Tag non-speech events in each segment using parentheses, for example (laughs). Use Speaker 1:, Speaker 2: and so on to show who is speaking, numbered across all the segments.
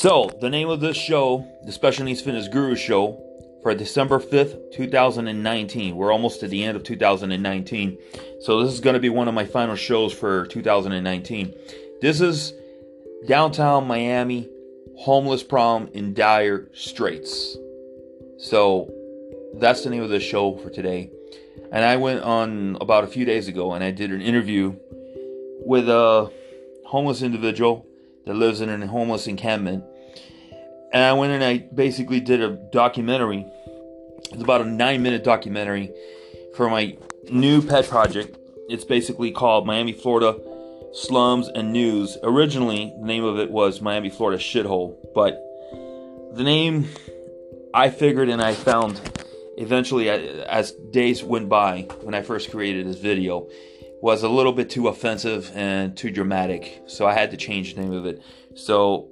Speaker 1: So, the name of this show, the Special Needs Fitness Guru Show, for December 5th, 2019. We're almost at the end of 2019. So, this is going to be one of my final shows for 2019. This is downtown Miami, homeless problem in dire straits. So, that's the name of the show for today. And I went on about a few days ago and I did an interview with a homeless individual that lives in a homeless encampment. And I went and I basically did a documentary. It's about a nine minute documentary for my new pet project. It's basically called Miami, Florida Slums and News. Originally, the name of it was Miami, Florida Shithole, but the name I figured and I found eventually as days went by when I first created this video was a little bit too offensive and too dramatic, so I had to change the name of it. So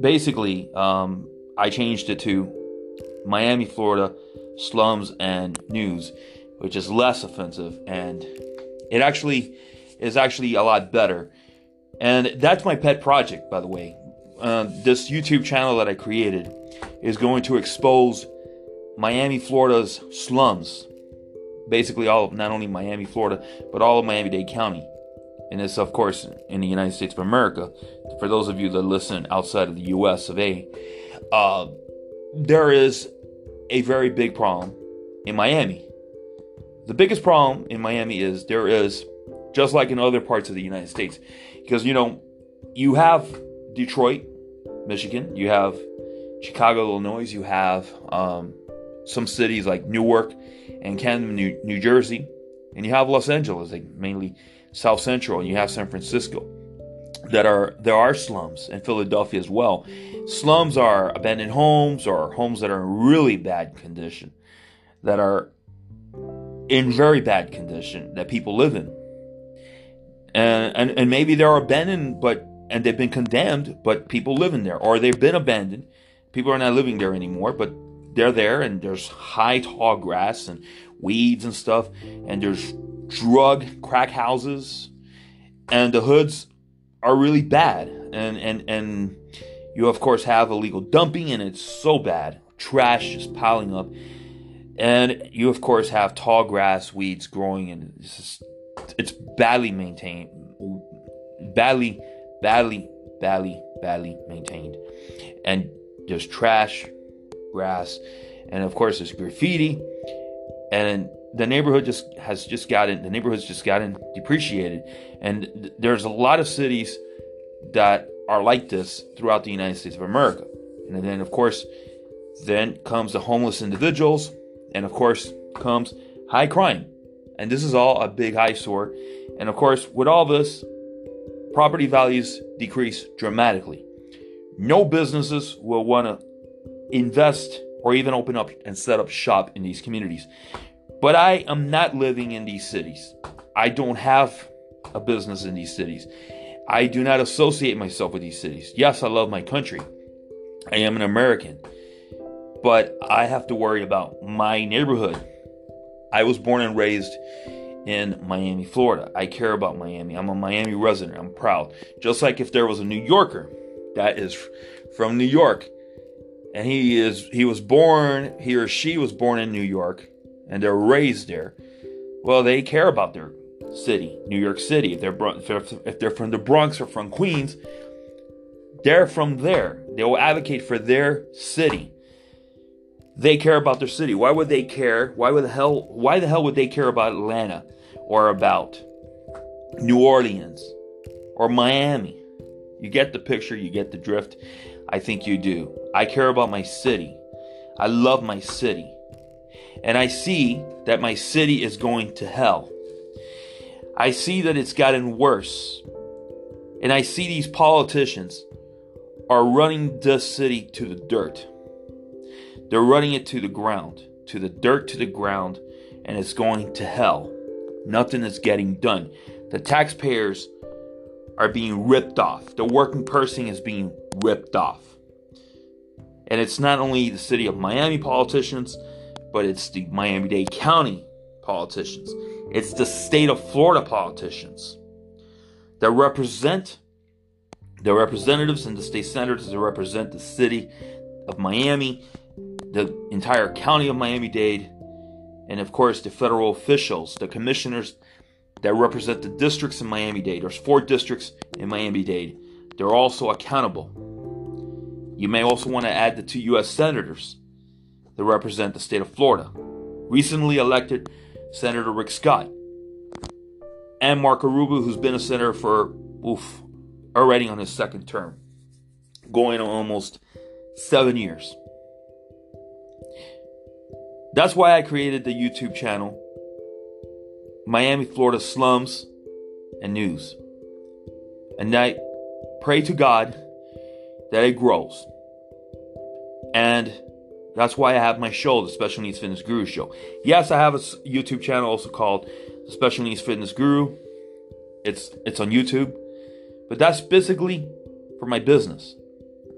Speaker 1: basically, um, I changed it to Miami, Florida Slums and News, which is less offensive and it actually is actually a lot better. And that's my pet project, by the way. Uh, this YouTube channel that I created is going to expose Miami, Florida's slums basically all not only Miami, Florida, but all of Miami-Dade County. And it's of course in the United States of America. For those of you that listen outside of the U.S. of A, uh, there is a very big problem in Miami. The biggest problem in Miami is there is, just like in other parts of the United States, because you know, you have Detroit, Michigan, you have Chicago, Illinois, you have um, some cities like Newark and Camden, New, New Jersey, and you have Los Angeles, like mainly South Central, and you have San Francisco. That are there are slums in Philadelphia as well. Slums are abandoned homes or homes that are in really bad condition, that are in very bad condition that people live in. And, and and maybe they're abandoned but and they've been condemned, but people live in there, or they've been abandoned. People are not living there anymore, but they're there and there's high tall grass and weeds and stuff and there's drug crack houses and the hoods are really bad. And and and you of course have illegal dumping and it's so bad. Trash just piling up. And you of course have tall grass weeds growing and it's just, it's badly maintained badly badly badly badly maintained. And there's trash grass, and of course there's graffiti, and the neighborhood just has just gotten the neighborhood's just gotten depreciated, and there's a lot of cities that are like this throughout the United States of America, and then of course then comes the homeless individuals, and of course comes high crime, and this is all a big eyesore, and of course with all this, property values decrease dramatically. No businesses will want to invest or even open up and set up shop in these communities. But I am not living in these cities. I don't have a business in these cities. I do not associate myself with these cities. Yes, I love my country. I am an American. But I have to worry about my neighborhood. I was born and raised in Miami, Florida. I care about Miami. I'm a Miami resident. I'm proud. Just like if there was a New Yorker that is from New York and he is he was born he or she was born in New York and they're raised there. Well they care about their city New York City. If they're if they're from the Bronx or from Queens they're from there. They will advocate for their city. They care about their city. Why would they care? Why would the hell why the hell would they care about Atlanta or about New Orleans or Miami? You get the picture you get the drift I think you do. I care about my city. I love my city. And I see that my city is going to hell. I see that it's gotten worse. And I see these politicians are running this city to the dirt. They're running it to the ground, to the dirt, to the ground, and it's going to hell. Nothing is getting done. The taxpayers are being ripped off. The working person is being ripped off. And it's not only the city of Miami politicians, but it's the Miami Dade County politicians. It's the state of Florida politicians that represent the representatives and the state senators that represent the city of Miami, the entire county of Miami Dade, and of course the federal officials, the commissioners that represent the districts in Miami Dade. There's four districts in Miami Dade. They're also accountable. You may also want to add the two U.S. senators that represent the state of Florida. Recently elected Senator Rick Scott and Marco Rubio, who's been a senator for oof, already on his second term, going on almost seven years. That's why I created the YouTube channel Miami, Florida Slums and News. And I pray to God that it grows. And that's why I have my show, the Special Needs Fitness Guru Show. Yes, I have a YouTube channel also called the Special Needs Fitness Guru. It's it's on YouTube, but that's basically for my business.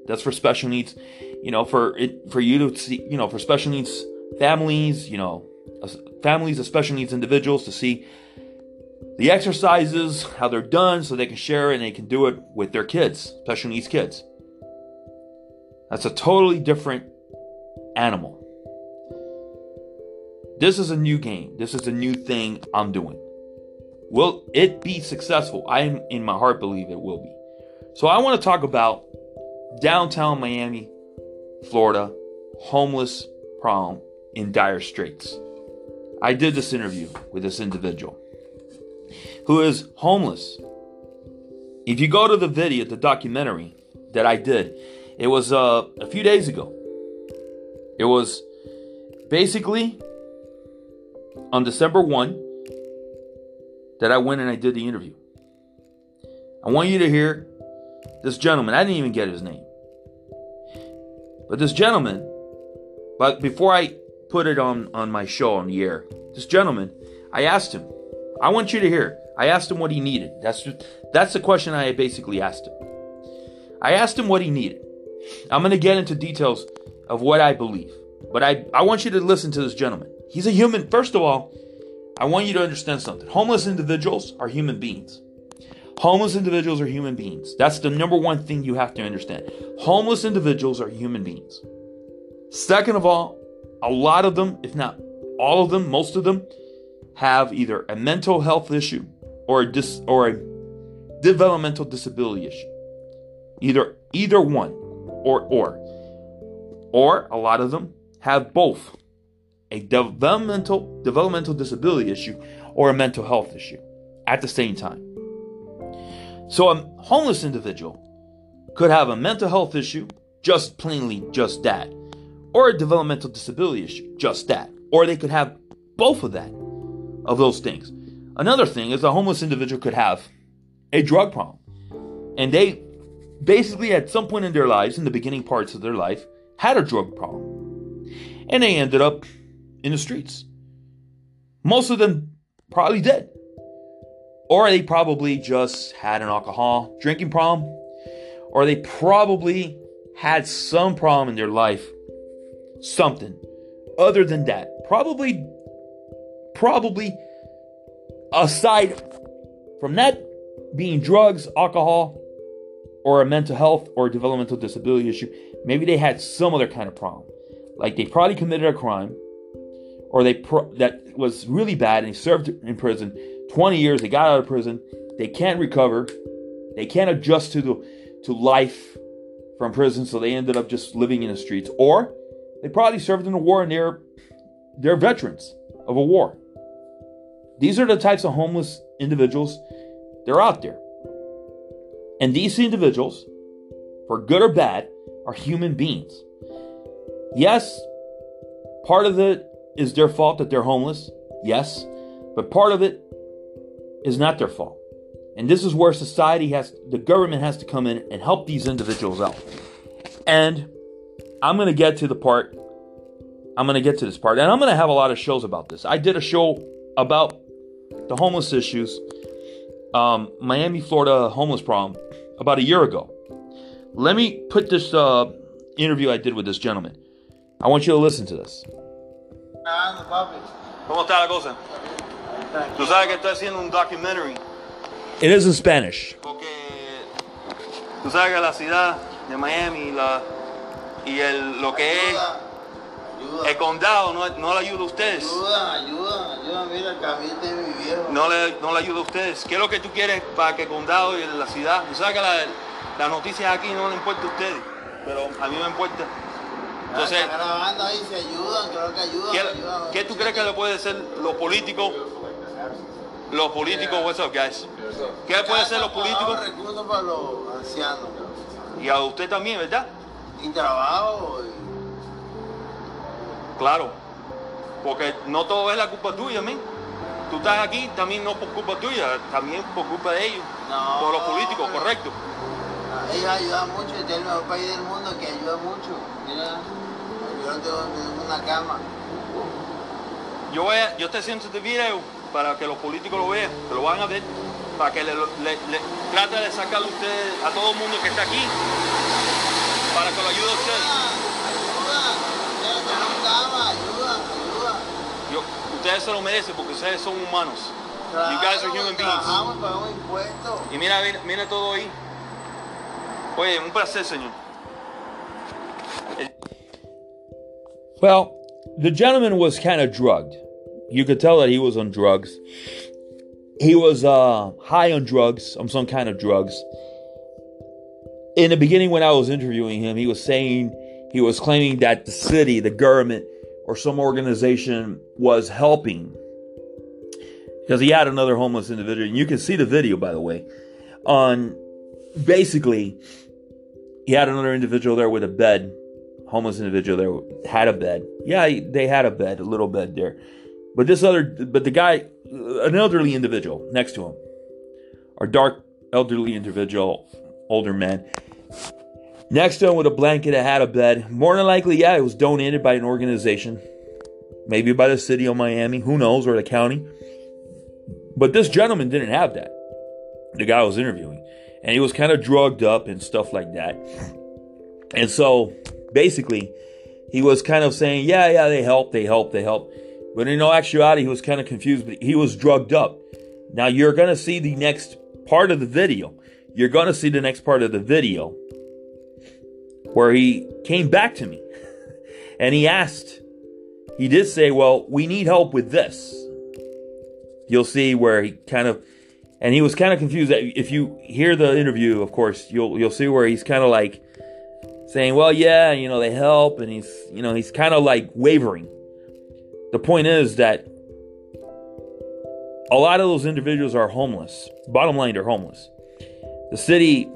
Speaker 1: That's for special needs, you know, for it for you to see, you know, for special needs families, you know, families of special needs individuals to see the exercises, how they're done, so they can share it and they can do it with their kids, special needs kids. That's a totally different animal. This is a new game. This is a new thing I'm doing. Will it be successful? I in my heart believe it will be. So I want to talk about downtown Miami, Florida, homeless problem in dire straits. I did this interview with this individual who is homeless. If you go to the video, the documentary that I did, it was uh, a few days ago. It was basically on December 1 that I went and I did the interview. I want you to hear this gentleman. I didn't even get his name. But this gentleman, but before I put it on, on my show on the air, this gentleman, I asked him, I want you to hear. I asked him what he needed. That's that's the question I basically asked him. I asked him what he needed. I'm going to get into details of what I believe. But I, I want you to listen to this gentleman. He's a human. First of all, I want you to understand something. Homeless individuals are human beings. Homeless individuals are human beings. That's the number one thing you have to understand. Homeless individuals are human beings. Second of all, a lot of them, if not all of them, most of them, have either a mental health issue or a dis, or a developmental disability issue. Either either one or or or a lot of them have both a developmental developmental disability issue or a mental health issue at the same time. So a homeless individual could have a mental health issue, just plainly just that, or a developmental disability issue, just that, or they could have both of that of those things. Another thing is a homeless individual could have a drug problem. And they basically at some point in their lives, in the beginning parts of their life, had a drug problem. And they ended up in the streets. Most of them probably dead. Or they probably just had an alcohol drinking problem. Or they probably had some problem in their life. Something. Other than that. Probably, probably aside from that being drugs, alcohol, or a mental health or developmental disability issue, maybe they had some other kind of problem. Like they probably committed a crime or they pro- that was really bad and they served in prison 20 years, they got out of prison, they can't recover, they can't adjust to the to life from prison, so they ended up just living in the streets. Or they probably served in a war and they're they're veterans of a war. These are the types of homeless individuals they're out there. And these individuals, for good or bad, are human beings. Yes, part of it is their fault that they're homeless. Yes, but part of it is not their fault. And this is where society has, the government has to come in and help these individuals out. And I'm going to get to the part, I'm going to get to this part, and I'm going to have a lot of shows about this. I did a show about the homeless issues, um, Miami, Florida homeless problem, about a year ago. Let me put this uh, interview I did with this gentleman. I want you to listen to this. ¿Cómo está la cosa? Tú sabes que estoy haciendo un documentary. It is in Spanish. Porque Tú sabes que la ciudad de Miami la, y el, lo que es
Speaker 2: Ayuda,
Speaker 1: el condado no, no le ayuda a ustedes.
Speaker 2: ayuda, ayuda, ayuda, mira, camite de mi viejo.
Speaker 1: No le, no le ayuda a ustedes. ¿Qué es lo que tú quieres para que el condado y la ciudad? Tú sabes que la- las noticias aquí no le importa a ustedes, pero a mí me importa. Entonces,
Speaker 2: Está grabando ahí, se ayudan, creo que ayudan.
Speaker 1: ¿qué,
Speaker 2: ayudan.
Speaker 1: qué tú crees que le puede hacer los políticos? Los políticos, what's up, guys? ¿Qué puede hacer los políticos?
Speaker 2: recursos para los ancianos.
Speaker 1: Y a usted también, ¿verdad?
Speaker 2: Y trabajo. y-
Speaker 1: Claro. Porque no todo es la culpa tuya, men. Tú estás aquí también no por culpa tuya, también por culpa de ellos.
Speaker 2: No,
Speaker 1: por los políticos,
Speaker 2: pero-
Speaker 1: correcto.
Speaker 2: Ellos ayudan mucho, este es el mejor país del mundo que ayuda mucho. Mira, yo tengo una cama.
Speaker 1: Yo, voy a- yo estoy haciendo este video para que los políticos lo vean, que lo van a ver, para que le, le, le- trate de sacarle a ustedes, a todo el mundo que está aquí, para que lo ayude a ustedes. Ustedes se lo merecen porque ustedes son humanos. You guys are human beings.
Speaker 2: Trabajamos, pagamos impuestos.
Speaker 1: Y mira, mira, mira todo ahí. Oye, un placer, señor. Well, the gentleman was kind of drugged. You could tell that he was on drugs. He was uh, high on drugs, on some kind of drugs. In the beginning, when I was interviewing him, he was saying he was claiming that the city, the government, or some organization was helping because he had another homeless individual. And you can see the video, by the way. On basically, he had another individual there with a bed, homeless individual there had a bed. Yeah, they had a bed, a little bed there. But this other, but the guy, an elderly individual next to him, or dark elderly individual, older man, next to him with a blanket that had a bed. More than likely, yeah, it was donated by an organization, maybe by the city of Miami, who knows, or the county. But this gentleman didn't have that. The guy I was interviewing. And he was kind of drugged up and stuff like that. And so basically, he was kind of saying, Yeah, yeah, they help, they help, they help. But in all actuality, he was kind of confused, but he was drugged up. Now you're going to see the next part of the video. You're going to see the next part of the video where he came back to me. (laughs) And he asked, he did say, Well, we need help with this. You'll see where he kind of and he was kind of confused if you hear the interview of course you'll you'll see where he's kind of like saying well yeah you know they help and he's you know he's kind of like wavering. The point is that a lot of those individuals are homeless. Bottom line they're homeless. The city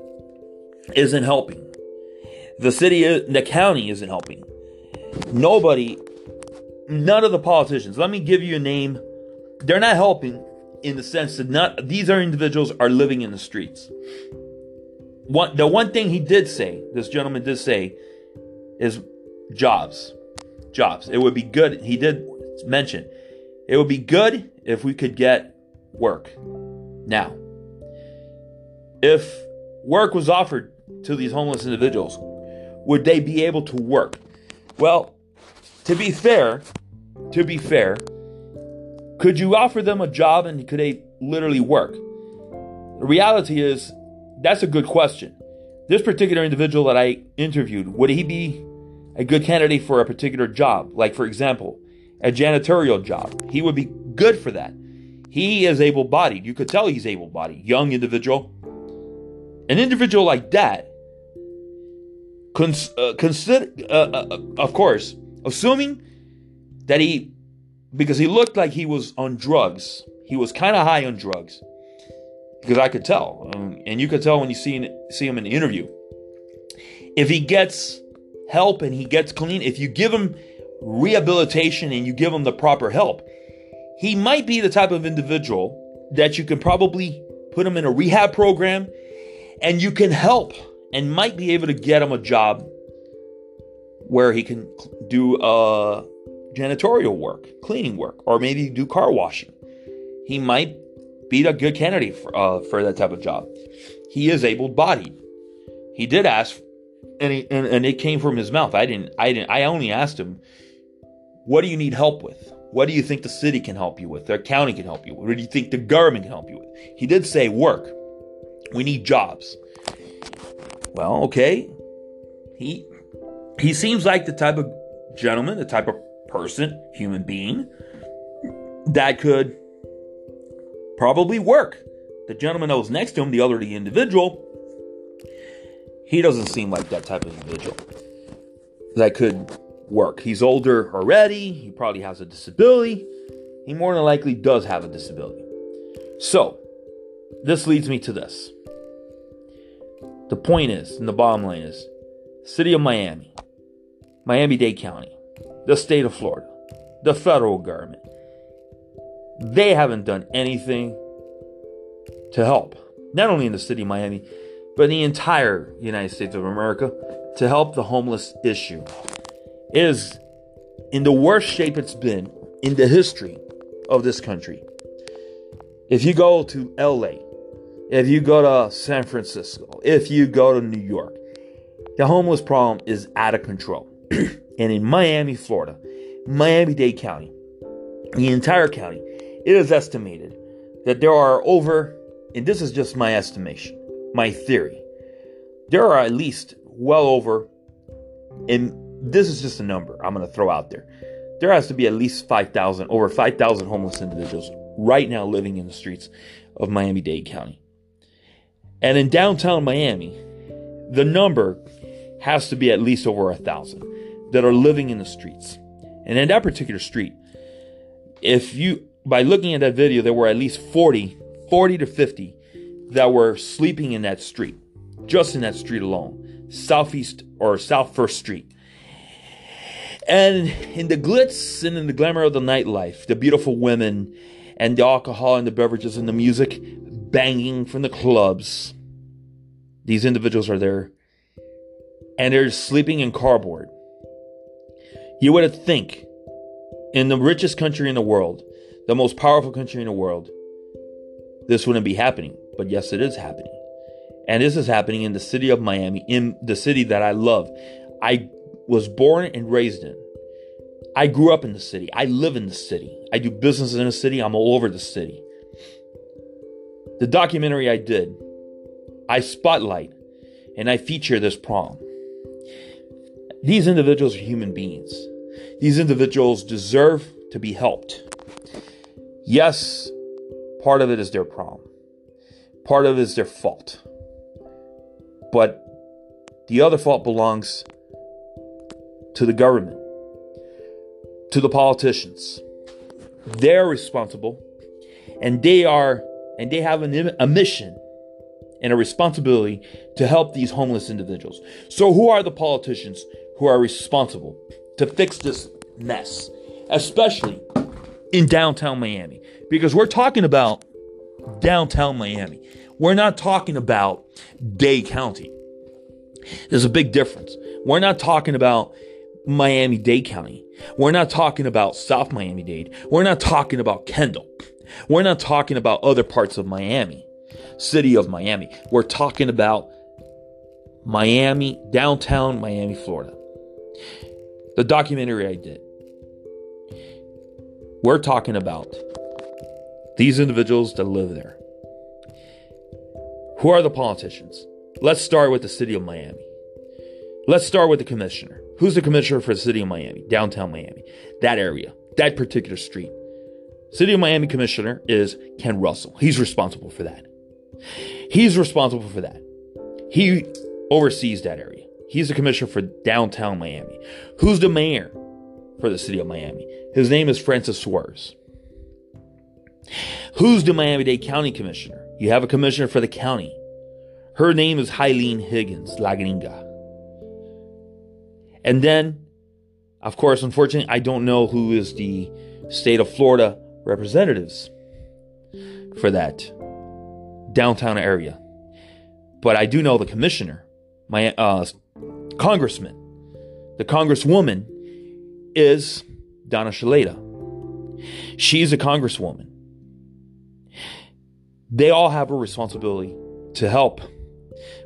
Speaker 1: isn't helping the city the county isn't helping nobody none of the politicians let me give you a name they're not helping in the sense that not these are individuals are living in the streets. One the one thing he did say, this gentleman did say, is jobs. Jobs. It would be good. He did mention it would be good if we could get work. Now, if work was offered to these homeless individuals, would they be able to work? Well, to be fair, to be fair, could you offer them a job and could they literally work? The reality is, that's a good question. This particular individual that I interviewed, would he be a good candidate for a particular job? Like, for example, a janitorial job. He would be good for that. He is able bodied. You could tell he's able bodied. Young individual. An individual like that, cons- uh, consider, uh, uh, of course, assuming that he because he looked like he was on drugs. He was kind of high on drugs because I could tell, um, and you could tell when you see see him in the interview. If he gets help and he gets clean, if you give him rehabilitation and you give him the proper help, he might be the type of individual that you can probably put him in a rehab program and you can help and might be able to get him a job where he can do uh janitorial work, cleaning work, or maybe do car washing. He might be a good candidate for, uh, for that type of job. He is able-bodied. He did ask, and, he, and and it came from his mouth. I didn't. I didn't. I only asked him, "What do you need help with? What do you think the city can help you with? The county can help you with? What do you think the government can help you with?" He did say, "Work. We need jobs." Well, okay. He he seems like the type of gentleman, the type of person, human being that could probably work. The gentleman that was next to him, the elderly individual, he doesn't seem like that type of individual that could work. He's older already. He probably has a disability. He more than likely does have a disability. So, this leads me to this. The point is, and the bottom line is, City of Miami, Miami Dade County, the state of Florida, the federal government, they haven't done anything to help. Not only in the city of Miami, but in the entire United States of America to help the homeless issue. It is in the worst shape it's been in the history of this country. If you go to LA, if you go to San Francisco, if you go to New York, the homeless problem is out of control. (clears throat) and in Miami, Florida, Miami Dade County, the entire county, it is estimated that there are over, and this is just my estimation, my theory, there are at least well over, and this is just a number I'm going to throw out there. There has to be at least 5,000, over 5,000 homeless individuals right now living in the streets of Miami Dade County. And in downtown Miami, the number has to be at least over a thousand that are living in the streets. And in that particular street, if you, by looking at that video, there were at least 40, 40 to 50 that were sleeping in that street, just in that street alone, Southeast or South First Street. And in the glitz and in the glamour of the nightlife, the beautiful women and the alcohol and the beverages and the music banging from the clubs, these individuals are there and they're sleeping in cardboard. You would think in the richest country in the world, the most powerful country in the world, this wouldn't be happening. But yes, it is happening. And this is happening in the city of Miami, in the city that I love. I was born and raised in. I grew up in the city. I live in the city. I do business in the city. I'm all over the city. The documentary I did, I spotlight and I feature this problem. These individuals are human beings. These individuals deserve to be helped. Yes, part of it is their problem, part of it is their fault. But the other fault belongs to the government, to the politicians. They're responsible and they are and they have an, a mission and a responsibility to help these homeless individuals. So who are the politicians who are responsible to fix this mess, especially in downtown Miami. Because we're talking about downtown Miami. We're not talking about Dade County. There's a big difference. We're not talking about Miami Dade County. We're not talking about South Miami Dade. We're not talking about Kendall. We're not talking about other parts of Miami, city of Miami. We're talking about Miami, downtown Miami, Florida. The documentary I did. We're talking about these individuals that live there. Who are the politicians? Let's start with the city of Miami. Let's start with the commissioner. Who's the commissioner for the city of Miami, downtown Miami? That area, that particular street. City of Miami commissioner is Ken Russell. He's responsible for that. He's responsible for that. He oversees that area. He's the commissioner for downtown Miami. Who's the mayor for the city of Miami? His name is Francis Suarez. Who's the Miami Dade County Commissioner? You have a commissioner for the county. Her name is Eileen Higgins Lagringa. And then, of course, unfortunately, I don't know who is the state of Florida representatives for that downtown area. But I do know the commissioner, my uh, congressman. The congresswoman is Donna Shalala. She's a congresswoman. They all have a responsibility to help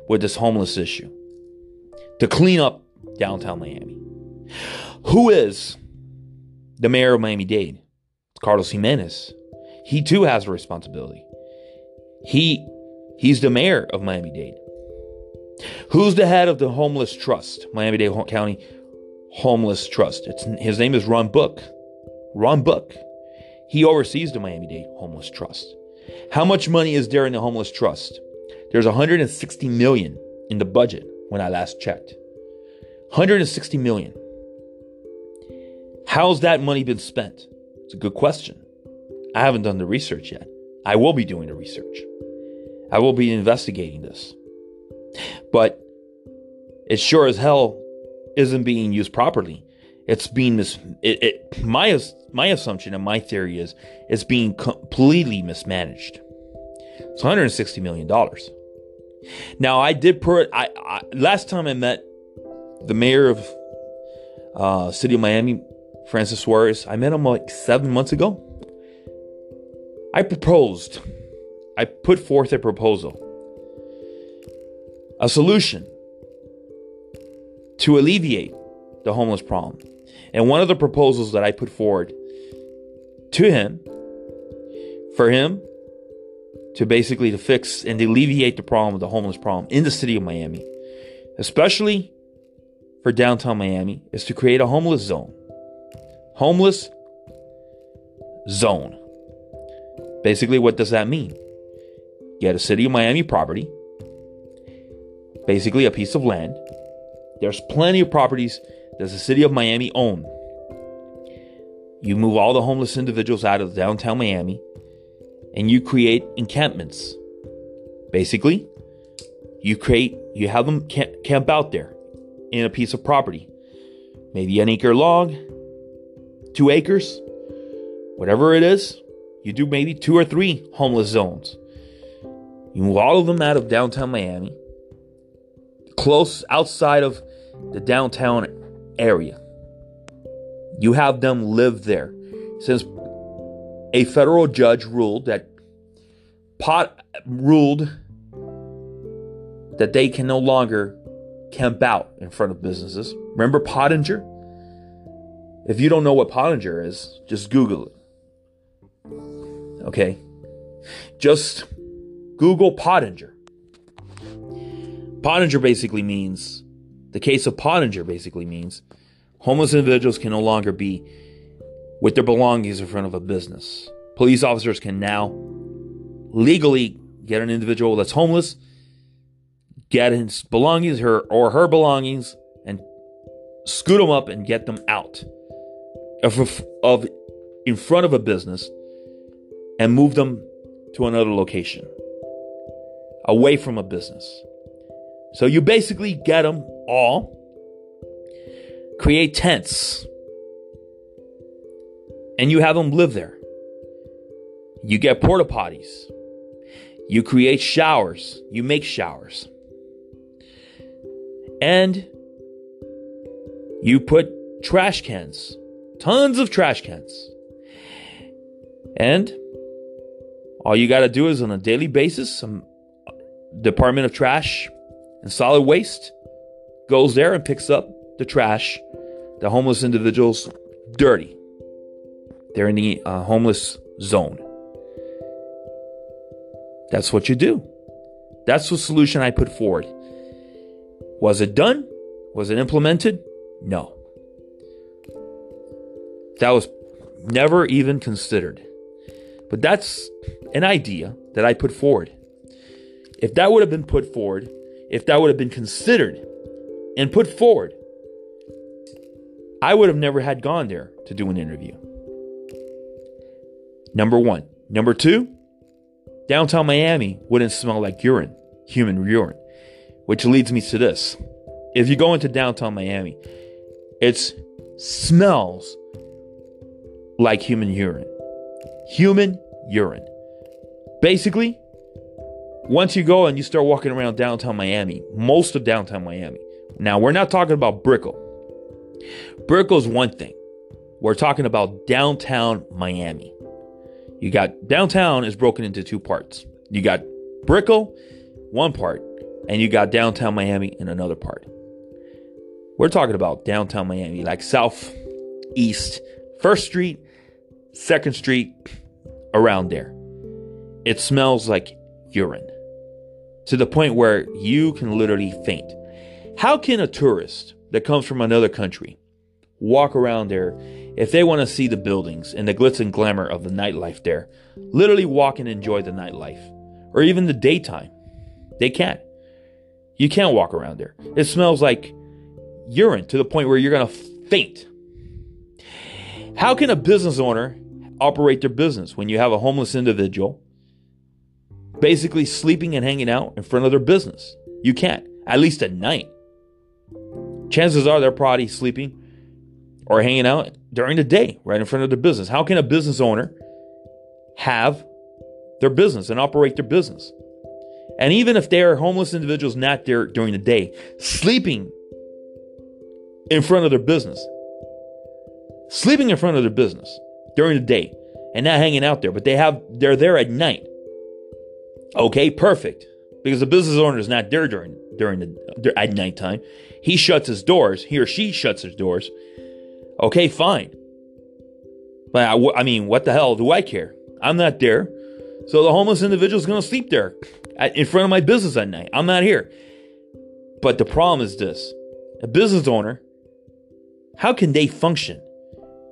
Speaker 1: with this homeless issue, to clean up downtown Miami. Who is the mayor of Miami Dade? Carlos Gimenez. He too has a responsibility. He he's the mayor of Miami Dade. Who's the head of the homeless trust, Miami Dade County Homeless Trust? It's, his name is Ron Book. Ron Book. He oversees the Miami Dade Homeless Trust. How much money is there in the homeless trust? There's 160 million in the budget when I last checked. 160 million. How's that money been spent? It's a good question. I haven't done the research yet. I will be doing the research. I will be investigating this. But it sure as hell isn't being used properly. It's being mis. It, it, my my assumption and my theory is it's being completely mismanaged. It's 160 million dollars. Now I did put I, I, last time I met the mayor of uh, city of Miami, Francis Suarez. I met him like seven months ago. I proposed. I put forth a proposal a solution to alleviate the homeless problem. And one of the proposals that I put forward to him for him to basically to fix and alleviate the problem of the homeless problem in the city of Miami, especially for downtown Miami, is to create a homeless zone. Homeless zone. Basically, what does that mean? Get a city of Miami property basically a piece of land. There's plenty of properties that the city of Miami own. You move all the homeless individuals out of downtown Miami and you create encampments. Basically, you create you have them camp out there in a piece of property. Maybe an acre long, 2 acres, whatever it is. You do maybe 2 or 3 homeless zones. You move all of them out of downtown Miami close outside of the downtown area. You have them live there. Since a federal judge ruled that pot ruled that they can no longer camp out in front of businesses. Remember Pottinger? If you don't know what Pottinger is, just Google it. Okay? Just Google Pottinger. Pottinger basically means, the case of Pottinger basically means, homeless individuals can no longer be with their belongings in front of a business. Police officers can now legally get an individual that's homeless, get his belongings her or her belongings, and scoot them up and get them out of, of in front of a business and move them to another location away from a business. So you basically get them all, create tents, and you have them live there. You get porta potties. You create showers. You make showers. And you put trash cans, tons of trash cans. And all you got to do is on a daily basis, some Department of Trash and solid waste goes there and picks up the trash, the homeless individuals dirty. They're in the uh, homeless zone. That's what you do. That's the solution I put forward. Was it done? Was it implemented? No. That was never even considered. But that's an idea that I put forward. If that would have been put forward if that would have been considered and put forward, I would have never had gone there to do an interview. Number one. Number two, downtown Miami wouldn't smell like urine, human urine, which leads me to this. If you go into downtown Miami, it smells like human urine. Human urine. Basically, once you go and you start walking around downtown Miami, most of downtown Miami. Now, we're not talking about Brickell. Brickell's one thing. We're talking about downtown Miami. You got downtown is broken into two parts. You got Brickell, one part, and you got downtown Miami in another part. We're talking about downtown Miami, like South East, First Street, Second Street, around there. It smells like urine to the point where you can literally faint. How can a tourist that comes from another country walk around there if they want to see the buildings and the glitz and glamour of the nightlife there? Literally walk and enjoy the nightlife or even the daytime. They can't. You can't walk around there. It smells like urine to the point where you're going to faint. How can a business owner operate their business when you have a homeless individual basically sleeping and hanging out in front of their business? You can't, at least at night. Chances are they're probably sleeping or hanging out during the day right in front of the business. How can a business owner have their business and operate their business? And even if they are homeless individuals not there during the day, sleeping in front of their business, sleeping in front of their business during the day and not hanging out there, but they have they're there at night. Okay, perfect. Because the business owner is not there during during the at nighttime. He shuts his doors. He or she shuts his doors. Okay, fine. But I, I mean, what the hell do I care? I'm not there. So the homeless individual is going to sleep there in front of my business at night. I'm not here. But the problem is this a business owner, how can they function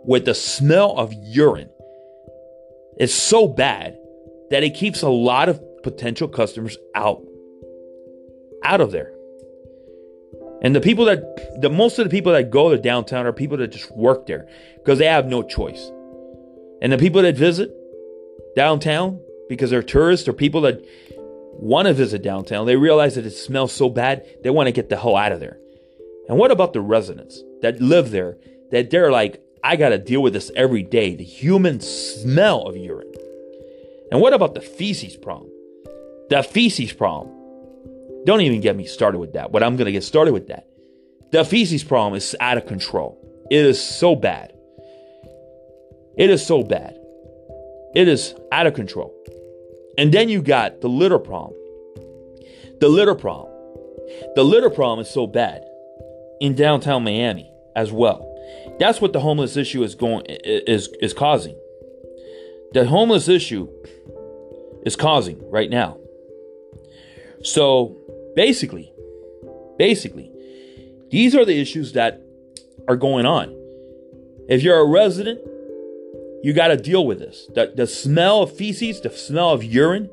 Speaker 1: with the smell of urine? It's so bad that it keeps a lot of potential customers out out of there. And the people that, the most of the people that go to downtown are people that just work there because they have no choice. And the people that visit downtown because they're tourists or people that want to visit downtown, they realize that it smells so bad, they want to get the hell out of there. And what about the residents that live there that they're like, I got to deal with this every day, the human smell of urine? And what about the feces problem? The feces problem. Don't even get me started with that, but I'm going to get started with that. The feces problem is out of control. It is so bad. It is so bad. It is out of control. And then you got the litter problem. The litter problem. The litter problem is so bad in downtown Miami as well. That's what the homeless issue is going is is causing. The homeless issue is causing right now. So basically, basically, these are the issues that are going on. If you're a resident, you got to deal with this. The, the smell of feces, the smell of urine,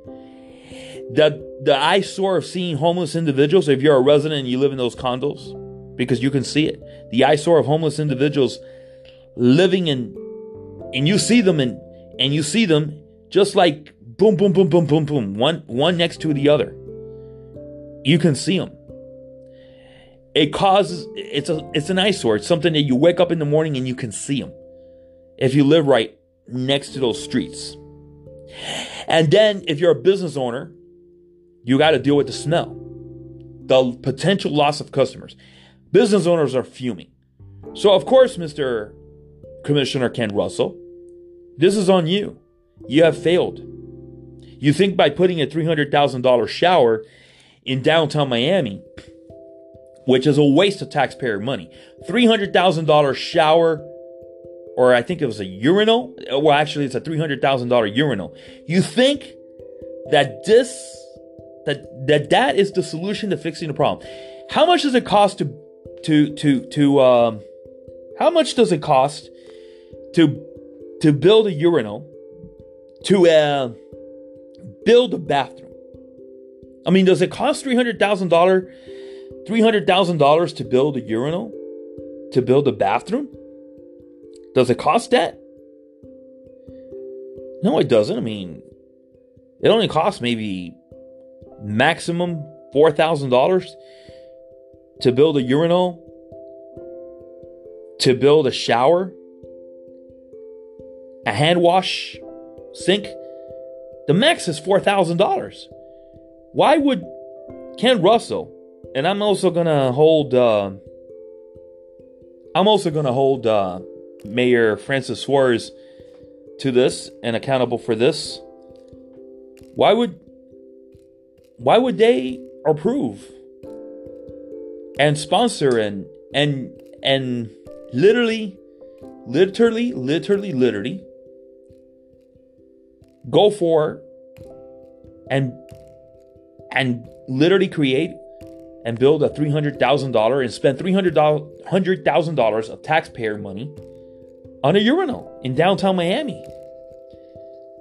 Speaker 1: the the eyesore of seeing homeless individuals. If you're a resident and you live in those condos, because you can see it, the eyesore of homeless individuals living in, and you see them and and you see them just like boom, boom, boom, boom, boom, boom, one one next to the other. You can see them. It causes it's a it's an eyesore. It's something that you wake up in the morning and you can see them. If you live right next to those streets. And then if you're a business owner, you got to deal with the smell. The potential loss of customers. Business owners are fuming. So of course, Mr. Commissioner Ken Russell, this is on you. You have failed. You think by putting a $300,000 shower in downtown Miami, which is a waste of taxpayer money, $300,000 shower, or I think it was a urinal. Well, actually, it's a $300,000 urinal. You think that this, that, that that is the solution to fixing the problem. How much does it cost to, to, to, to, um, how much does it cost to, to build a urinal, to, uh, build a bathroom. I mean, does it cost three hundred thousand dollar, three hundred thousand dollars to build a urinal, to build a bathroom? Does it cost that? No, it doesn't. I mean, it only costs maybe maximum four thousand dollars to build a urinal, to build a shower, a hand wash sink the max is $4,000. Why would Ken Russell, and I'm also to hold, uh, I'm also to hold uh, Mayor Francis Suarez to this and accountable for this. Why would, why would they approve and sponsor and, and, and literally, literally, literally, literally go for and and literally create and build a $300,000 and spend $300,000 of taxpayer money on a urinal in downtown Miami.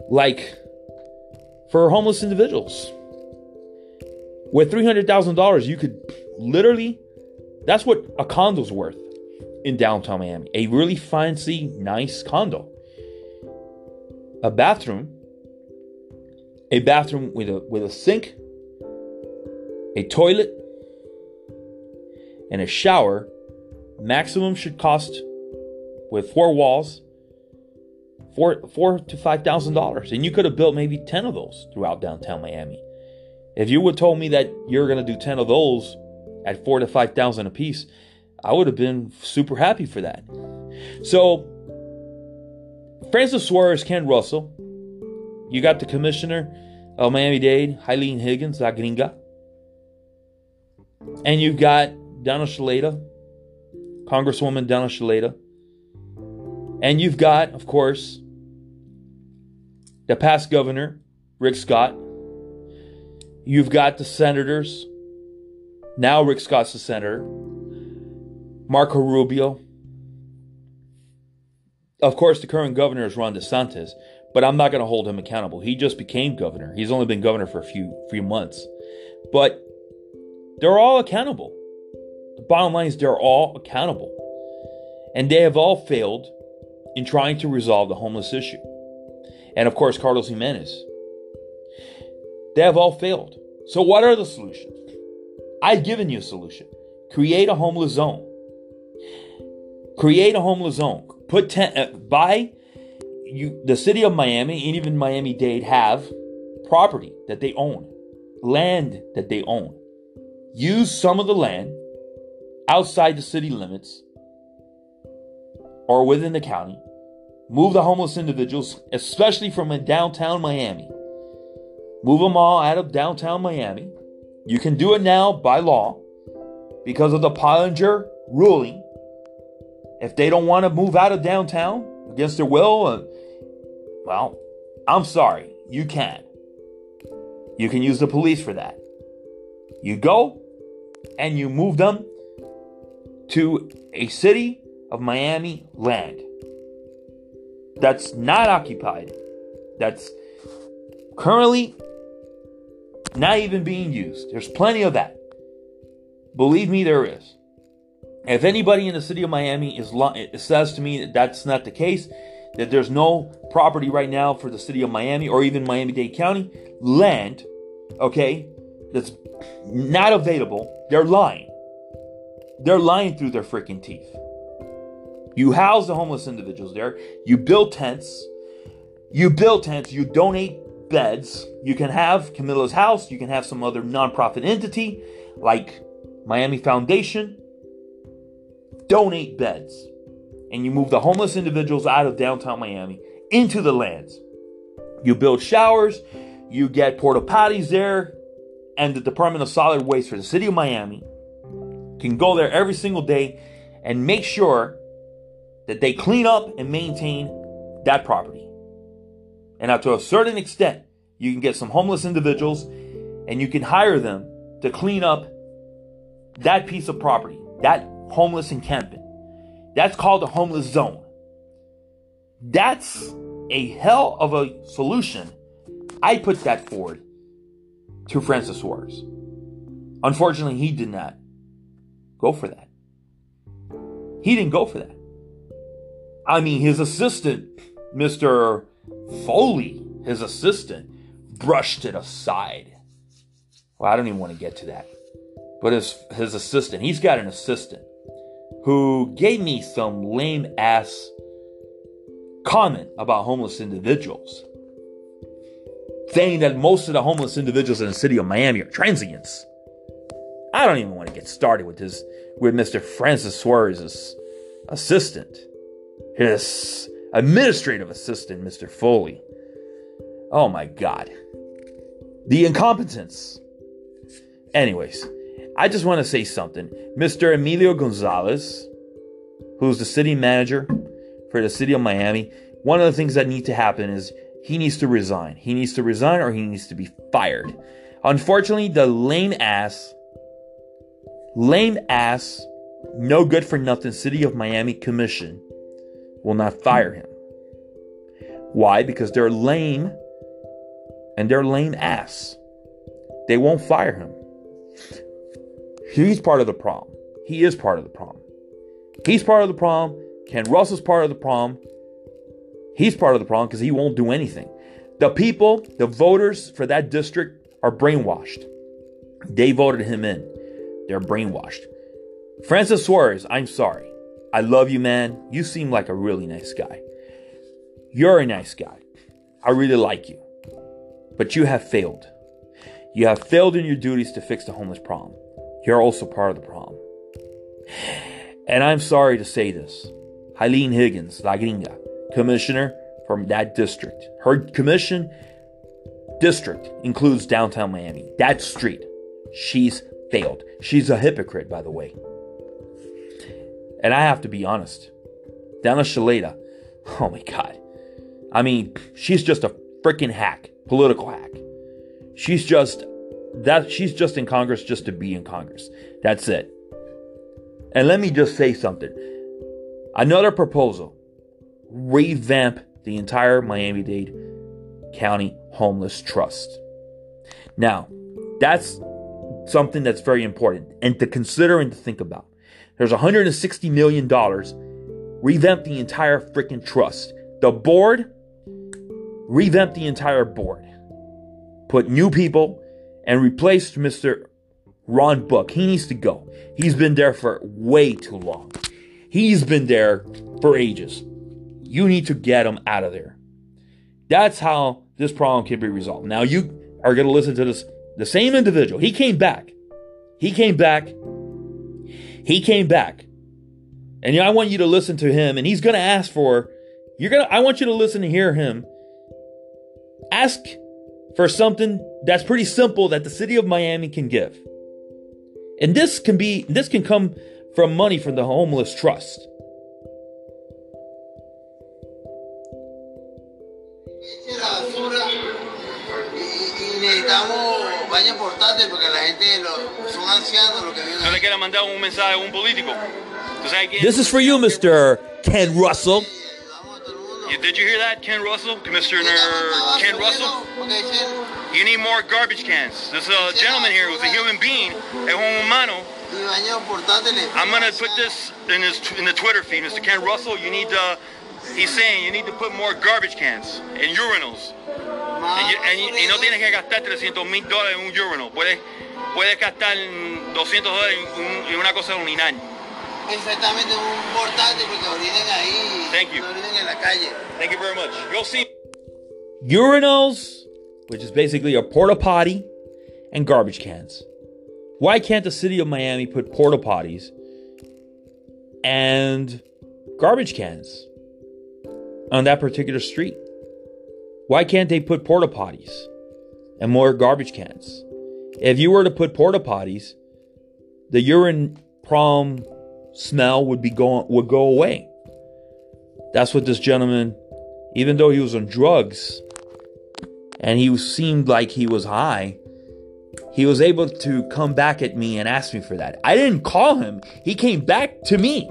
Speaker 1: Like for homeless individuals. With $300,000, you could literally, that's what a condo's worth in downtown Miami. A really fancy, nice condo. A bathroom, a bathroom with a with a sink, a toilet, and a shower. Maximum should cost with four walls four four to five thousand dollars, and you could have built maybe ten of those throughout downtown Miami. If you would told me that you're gonna do ten of those at four to five thousand a piece, I would have been super happy for that. So, Francis Suarez, Ken Russell, you got the commissioner of Miami Dade, Eileen Higgins, La Gringa, and you've got Donna Shalala, Congresswoman Donna Shalala, and you've got, of course, the past governor, Rick Scott. You've got the senators. Now Rick Scott's the senator. Marco Rubio. Of course, the current governor is Ron DeSantis, but I'm not going to hold him accountable. He just became governor. He's only been governor for a few few months. But they're all accountable. The bottom line is they're all accountable. And they have all failed in trying to resolve the homeless issue and of course Carlos Gimenez. They have all failed. So, what are the solutions? I've given you a solution. Create a homeless zone. Create a homeless zone. Put ten, uh, buy you the city of Miami and even Miami Dade have property that they own, land that they own. Use some of the land outside the city limits or within the county Move the homeless individuals, especially from downtown Miami. Move them all out of downtown Miami. You can do it now by law because of the Pottinger ruling. If they don't want to move out of downtown against their will, uh, well, I'm sorry, you can. You can use the police for that. You go and you move them to a city of Miami land that's not occupied, that's currently not even being used. There's plenty of that. Believe me, there is. If anybody in the city of Miami is says to me that that's not the case, that there's no property right now for the city of Miami or even Miami-Dade County land, okay, that's not available, they're lying. They're lying through their freaking teeth. You house the homeless individuals there. You build tents. You build tents. You donate beds. You can have Camillus House. You can have some other nonprofit entity like Miami Foundation. Donate beds. And you move the homeless individuals out of downtown Miami into the lands. You build showers. You get porta potties there. And the Department of Solid Waste for the city of Miami can go there every single day and make sure that they clean up and maintain that property. And now, to a certain extent, you can get some homeless individuals and you can hire them to clean up that piece of property, that homeless encampment. That's called a homeless zone. That's a hell of a solution. I put that forward to Francis Suarez. Unfortunately, he did not go for that. He didn't go for that. I mean, his assistant, Mr. Foley, his assistant, brushed it aside. Well, I don't even want to get to that. But his, his assistant, he's got an assistant who gave me some lame ass comment about homeless individuals. Saying that most of the homeless individuals in the city of Miami are transients. I don't even want to get started with this with Mr. Francis Suarez's assistant his administrative assistant, Mr. Foley. Oh my God. The incompetence. Anyways, I just want to say something. Mr. Emilio Gonzalez, who's the city manager for the city of Miami, one of the things that need to happen is he needs to resign. He needs to resign or he needs to be fired. Unfortunately, the lame ass, lame ass, no good for nothing City of Miami Commission will not fire him. Why? Because they're lame and they're lame ass. They won't fire him. He's part of the problem. He is part of the problem. He's part of the problem. Ken Russell's part of the problem. He's part of the problem because he won't do anything. The people, the voters for that district are brainwashed. They voted him in. They're brainwashed. Francis Suarez, I'm sorry. I love you, man. You seem like a really nice guy. You're a nice guy. I really like you. But you have failed. You have failed in your duties to fix the homeless problem. You're also part of the problem. And I'm sorry to say this. Eileen Higgins, La Gringa, commissioner from that district. Her commission district includes downtown Miami, that street. She's failed. She's a hypocrite, by the way. And I have to be honest. Donna Shalala, (laughs) oh my God. I mean, she's just a freaking hack, political hack. She's just that she's just in Congress just to be in Congress. That's it. And let me just say something. Another proposal revamp the entire Miami Dade County Homeless Trust. Now, that's something that's very important and to consider and to think about. There's $160 million. Revamp the entire freaking trust. The board, revamp the entire board. Put new people and replace Mr. Ron Book. He needs to go. He's been there for way too long. He's been there for ages. You need to get them out of there. That's how this problem can be resolved. Now you are going to listen to this the same individual. He came back. He came back. He came back. And I want you to listen to him and he's going to ask for you're going to I want you to listen and hear him ask for something that's pretty simple that the city of Miami can give. And this can be this can come from money from the homeless trust. This is for you, Mr. Ken Russell.
Speaker 3: You, did you hear that, Ken Russell? Commissioner Ken Russell? You need more garbage cans. There's a gentleman here who's a human being, a humano. I'm gonna put this in his in the Twitter feed, Mr. Ken Russell. You need to. He's saying you need to put more garbage cans and urinals. And, you, and, y, y no tienes que gastar 300 mil dólares en un urinal. Puedes, puedes gastar 200 dólares en, en una cosa de urinar.
Speaker 2: Exactamente, un portátil porque orinen ahí.
Speaker 3: Thank you.
Speaker 2: Orinen en la calle.
Speaker 3: Thank you very much. You'll see.
Speaker 1: Urinals, which is basically a porta potty, and garbage cans. Why can't the city of Miami put porta potties and garbage cans on that particular street? Why can't they put porta potties and more garbage cans? If you were to put porta potties, the urine prom smell would be going would go away. That's what this gentleman, even though he was on drugs and he seemed like he was high, he was able to come back at me and ask me for that. I didn't call him. He came back to me.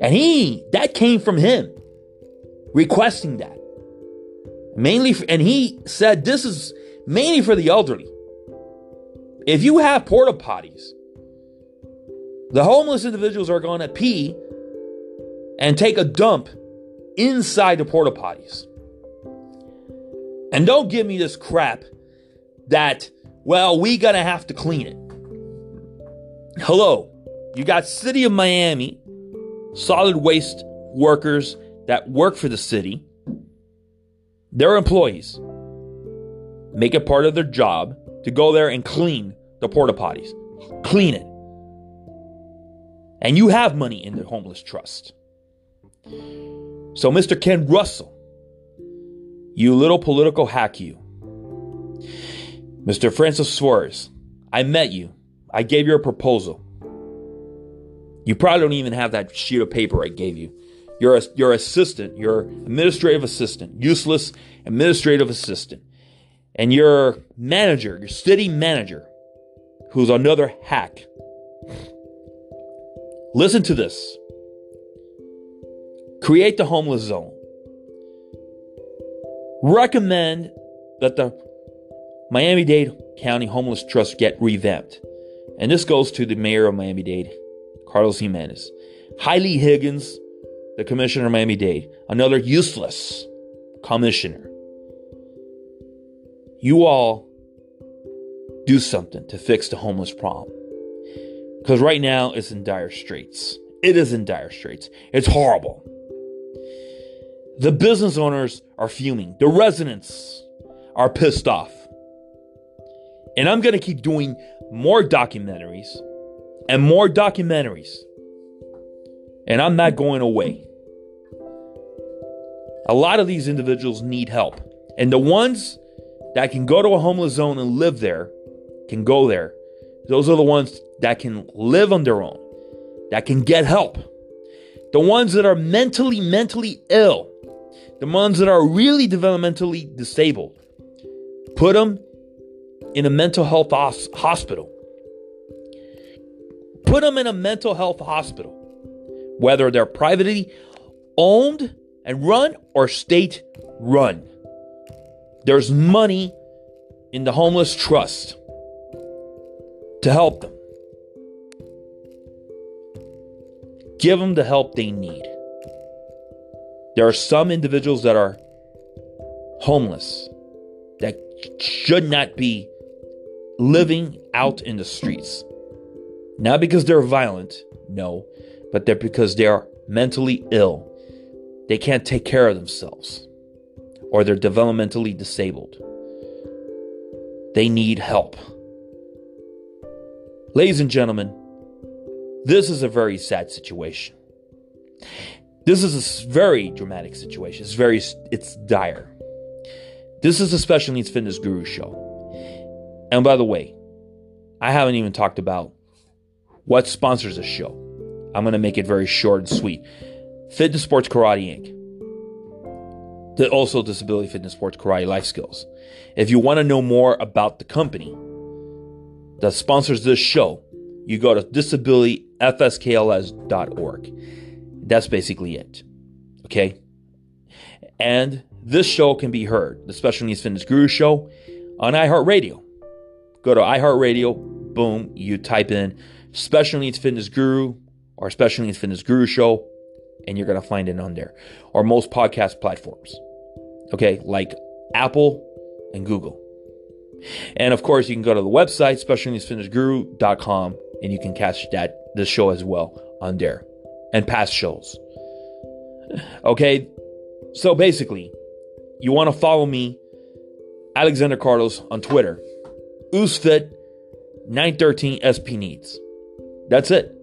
Speaker 1: And he that came from him requesting that. Mainly for, and he said this is mainly for the elderly. If you have porta potties the homeless individuals are going to pee and take a dump inside the porta potties. And don't give me this crap that, well, we gonna have to clean it. Hello, you got City of Miami solid waste workers that work for the city. They're employees. Make it part of their job to go there and clean the porta potties. Clean it. And you have money in the homeless trust. So, Mr. Ken Russell, you little political hack, you. Mr. Francis Suarez, I met you. I gave you a proposal. You probably don't even have that sheet of paper I gave you. You're a, your assistant, your administrative assistant, useless administrative assistant. and your manager, your city manager, who's another hack, listen to this. Create the homeless zone. Recommend that the Miami Dade County Homeless Trust get revamped. And this goes to the mayor of Miami Dade, Carlos Gimenez. Hailey Higgins, the commissioner of Miami Dade, another useless commissioner. You all do something to fix the homeless problem. Because right now it's in dire straits. It is in dire straits. It's horrible. The business owners are fuming. The residents are pissed off. And I'm going to keep doing more documentaries and more documentaries. And I'm not going away. A lot of these individuals need help. And the ones that can go to a homeless zone and live there can go there. Those are the ones that can live on their own, that can get help. The ones that are mentally, mentally ill, the ones that are really developmentally disabled, put them in a mental health hospital. Put them in a mental health hospital, whether they're privately owned and run or state run. There's money in the homeless trust to help them. Give them the help they need. There are some individuals that are homeless that should not be living out in the streets. Not because they're violent, no, but they're because they are mentally ill. They can't take care of themselves, or they're developmentally disabled. They need help. Ladies and gentlemen, this is a very sad situation. This is a very dramatic situation. It's very, it's dire. This is a Special Needs Fitness Guru show. And by the way, I haven't even talked about what sponsors the show. I'm going to make it very short and sweet. Fitness Sports Karate Inc. The also Disability Fitness Sports Karate Life Skills. If you want to know more about the company that sponsors this show, you go to disabilityfskls.org. That's basically it. Okay? And this show can be heard, the Special Needs Fitness Guru Show, on iHeartRadio. Go to iHeartRadio, boom, you type in Special Needs Fitness Guru or Special Needs Fitness Guru Show, and you're going to find it on there. Or most podcast platforms. Okay, like Apple and Google. And of course, you can go to the website, specialneedsfitnessguru.com, and you can catch that this show as well on there and past shows. Okay, so basically, you want to follow me, Alexander Carlos, on Twitter, Uzfit913SP Needs. That's it.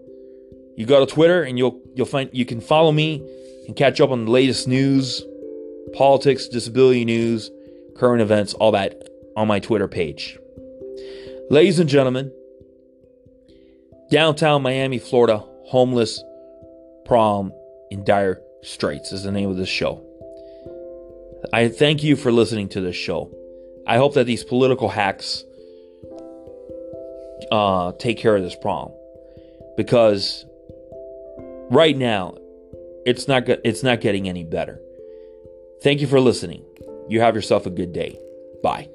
Speaker 1: You go to Twitter and you'll you'll find you can follow me and catch up on the latest news, politics, disability news, current events, all that on my Twitter page. Ladies and gentlemen, downtown Miami, Florida, homeless prom in dire straits is the name of this show. I thank you for listening to this show. I hope that these political hacks uh, take care of this problem because right now it's not it's not getting any better. Thank you for listening. You have yourself a good day. Bye.